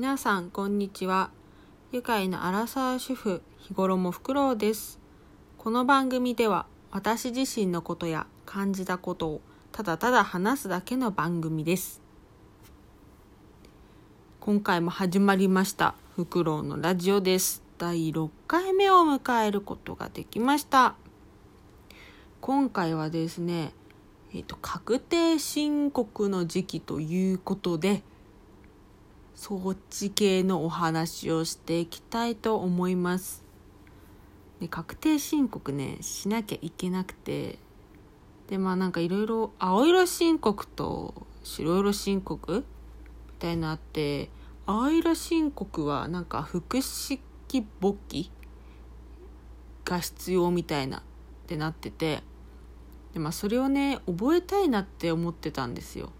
皆さんこんにちは。愉快なアラサー主婦日頃もフクロウです。この番組では私自身のことや感じたことをただただ話すだけの番組です。今回も始まりましたフクロウのラジオです。第6回目を迎えることができました。今回はですねえっ、と確定申告の時期ということでそっち系のお話をしていきたいと思います。で確定申告ねしなきゃいけなくてでまあなんかいろいろ青色申告と白色申告みたいなあって青色申告はなんか複式簿記が必要みたいなってなっててでまあそれをね覚えたいなって思ってたんですよ。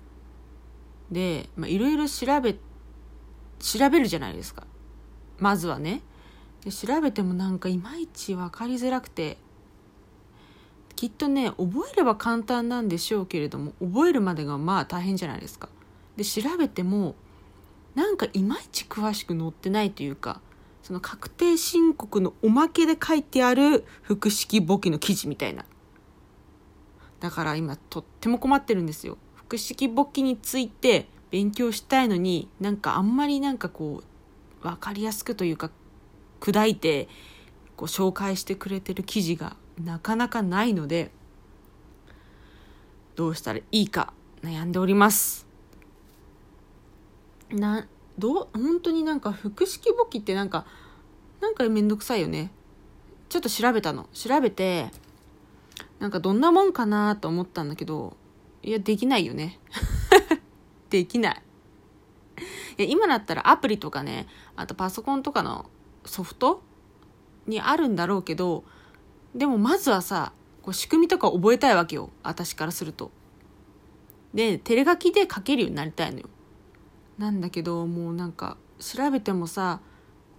でいろいろ調べ調べるじゃないですか。まずはね。で調べてもなんかいまいち分かりづらくて。きっとね覚えれば簡単なんでしょうけれども覚えるまでがまあ大変じゃないですか。で調べてもなんかいまいち詳しく載ってないというかその確定申告のおまけで書いてある複式簿記の記事みたいな。だから今とっても困ってるんですよ。複式簿記について勉強したいのになんかあんまりなんかこう分かりやすくというか砕いてこう紹介してくれてる記事がなかなかないのでどうしたらいいか悩んでおります。などう本当になんか複式簿記ってなんかなんかめんどくさいよね。ちょっと調べたの。調べてなんかどんなもんかなと思ったんだけどいやできないよね。できない。いや今だったらアプリとかね、あとパソコンとかのソフトにあるんだろうけど、でもまずはさ、こう仕組みとか覚えたいわけよ。私からすると。で、テレ書きで書けるようになりたいのよ。なんだけど、もうなんか調べてもさ、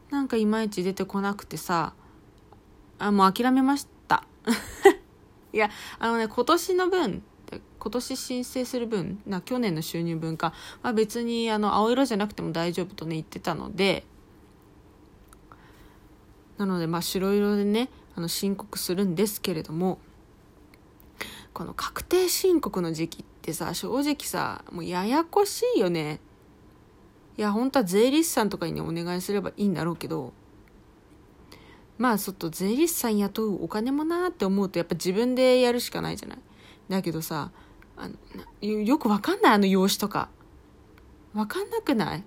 なんかいまいち出てこなくてさ、あ、もう諦めました。いや、あのね、今年の分、今年申請する分な去年の収入分か、まあ、別にあの青色じゃなくても大丈夫とね言ってたので。なのでまあ白色でねあの申告するんですけれどもこの確定申告の時期ってさ正直さもうややこしいよね。いや本当は税理士さんとかに、ね、お願いすればいいんだろうけどまあちょっと税理士さん雇うお金もなーって思うとやっぱ自分でやるしかないじゃない。だけどさあのよくわかんないあの用紙とか。わかんなくない？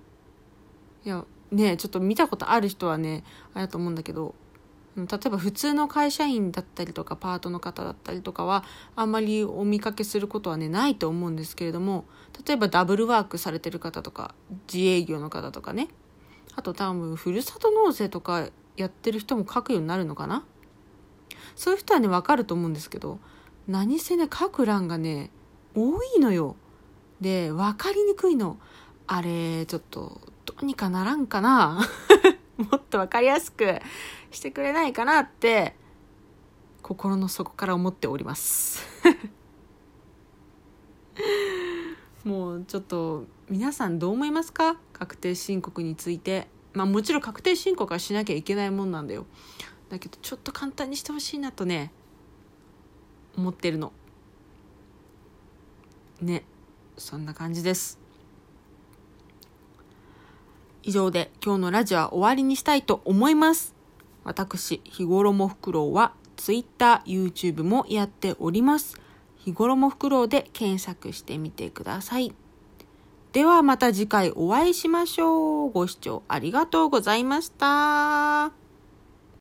いやねちょっと見たことある人はねあれだと思うんだけど。例えば普通の会社員だったりとかパートの方だったりとかはあんまりお見かけすることはねないと思うんですけれども例えばダブルワークされてる方とか自営業の方とかね。あと多分ふるさと納税とかやってる人も書くようになるのかな？そういう人はね分かると思うんですけど何せね書く欄がね多いのよ。で、分かりにくいの。あれ、ちょっと、どうにかならんかな もっと分かりやすくしてくれないかなって、心の底から思っております。もうちょっと皆さんどう思いますか？確定申告について。まあもちろん確定申告はしなきゃいけないもんなんだよ。だけどちょっと簡単にしてほしいなとね、思ってるの。ねそんな感じです以上で今日のラジオは終わりにしたいと思います私日頃もフクロウは Twitter、YouTube もやっております日頃もフクロウで検索してみてくださいではまた次回お会いしましょう。ご視聴ありがとうございました。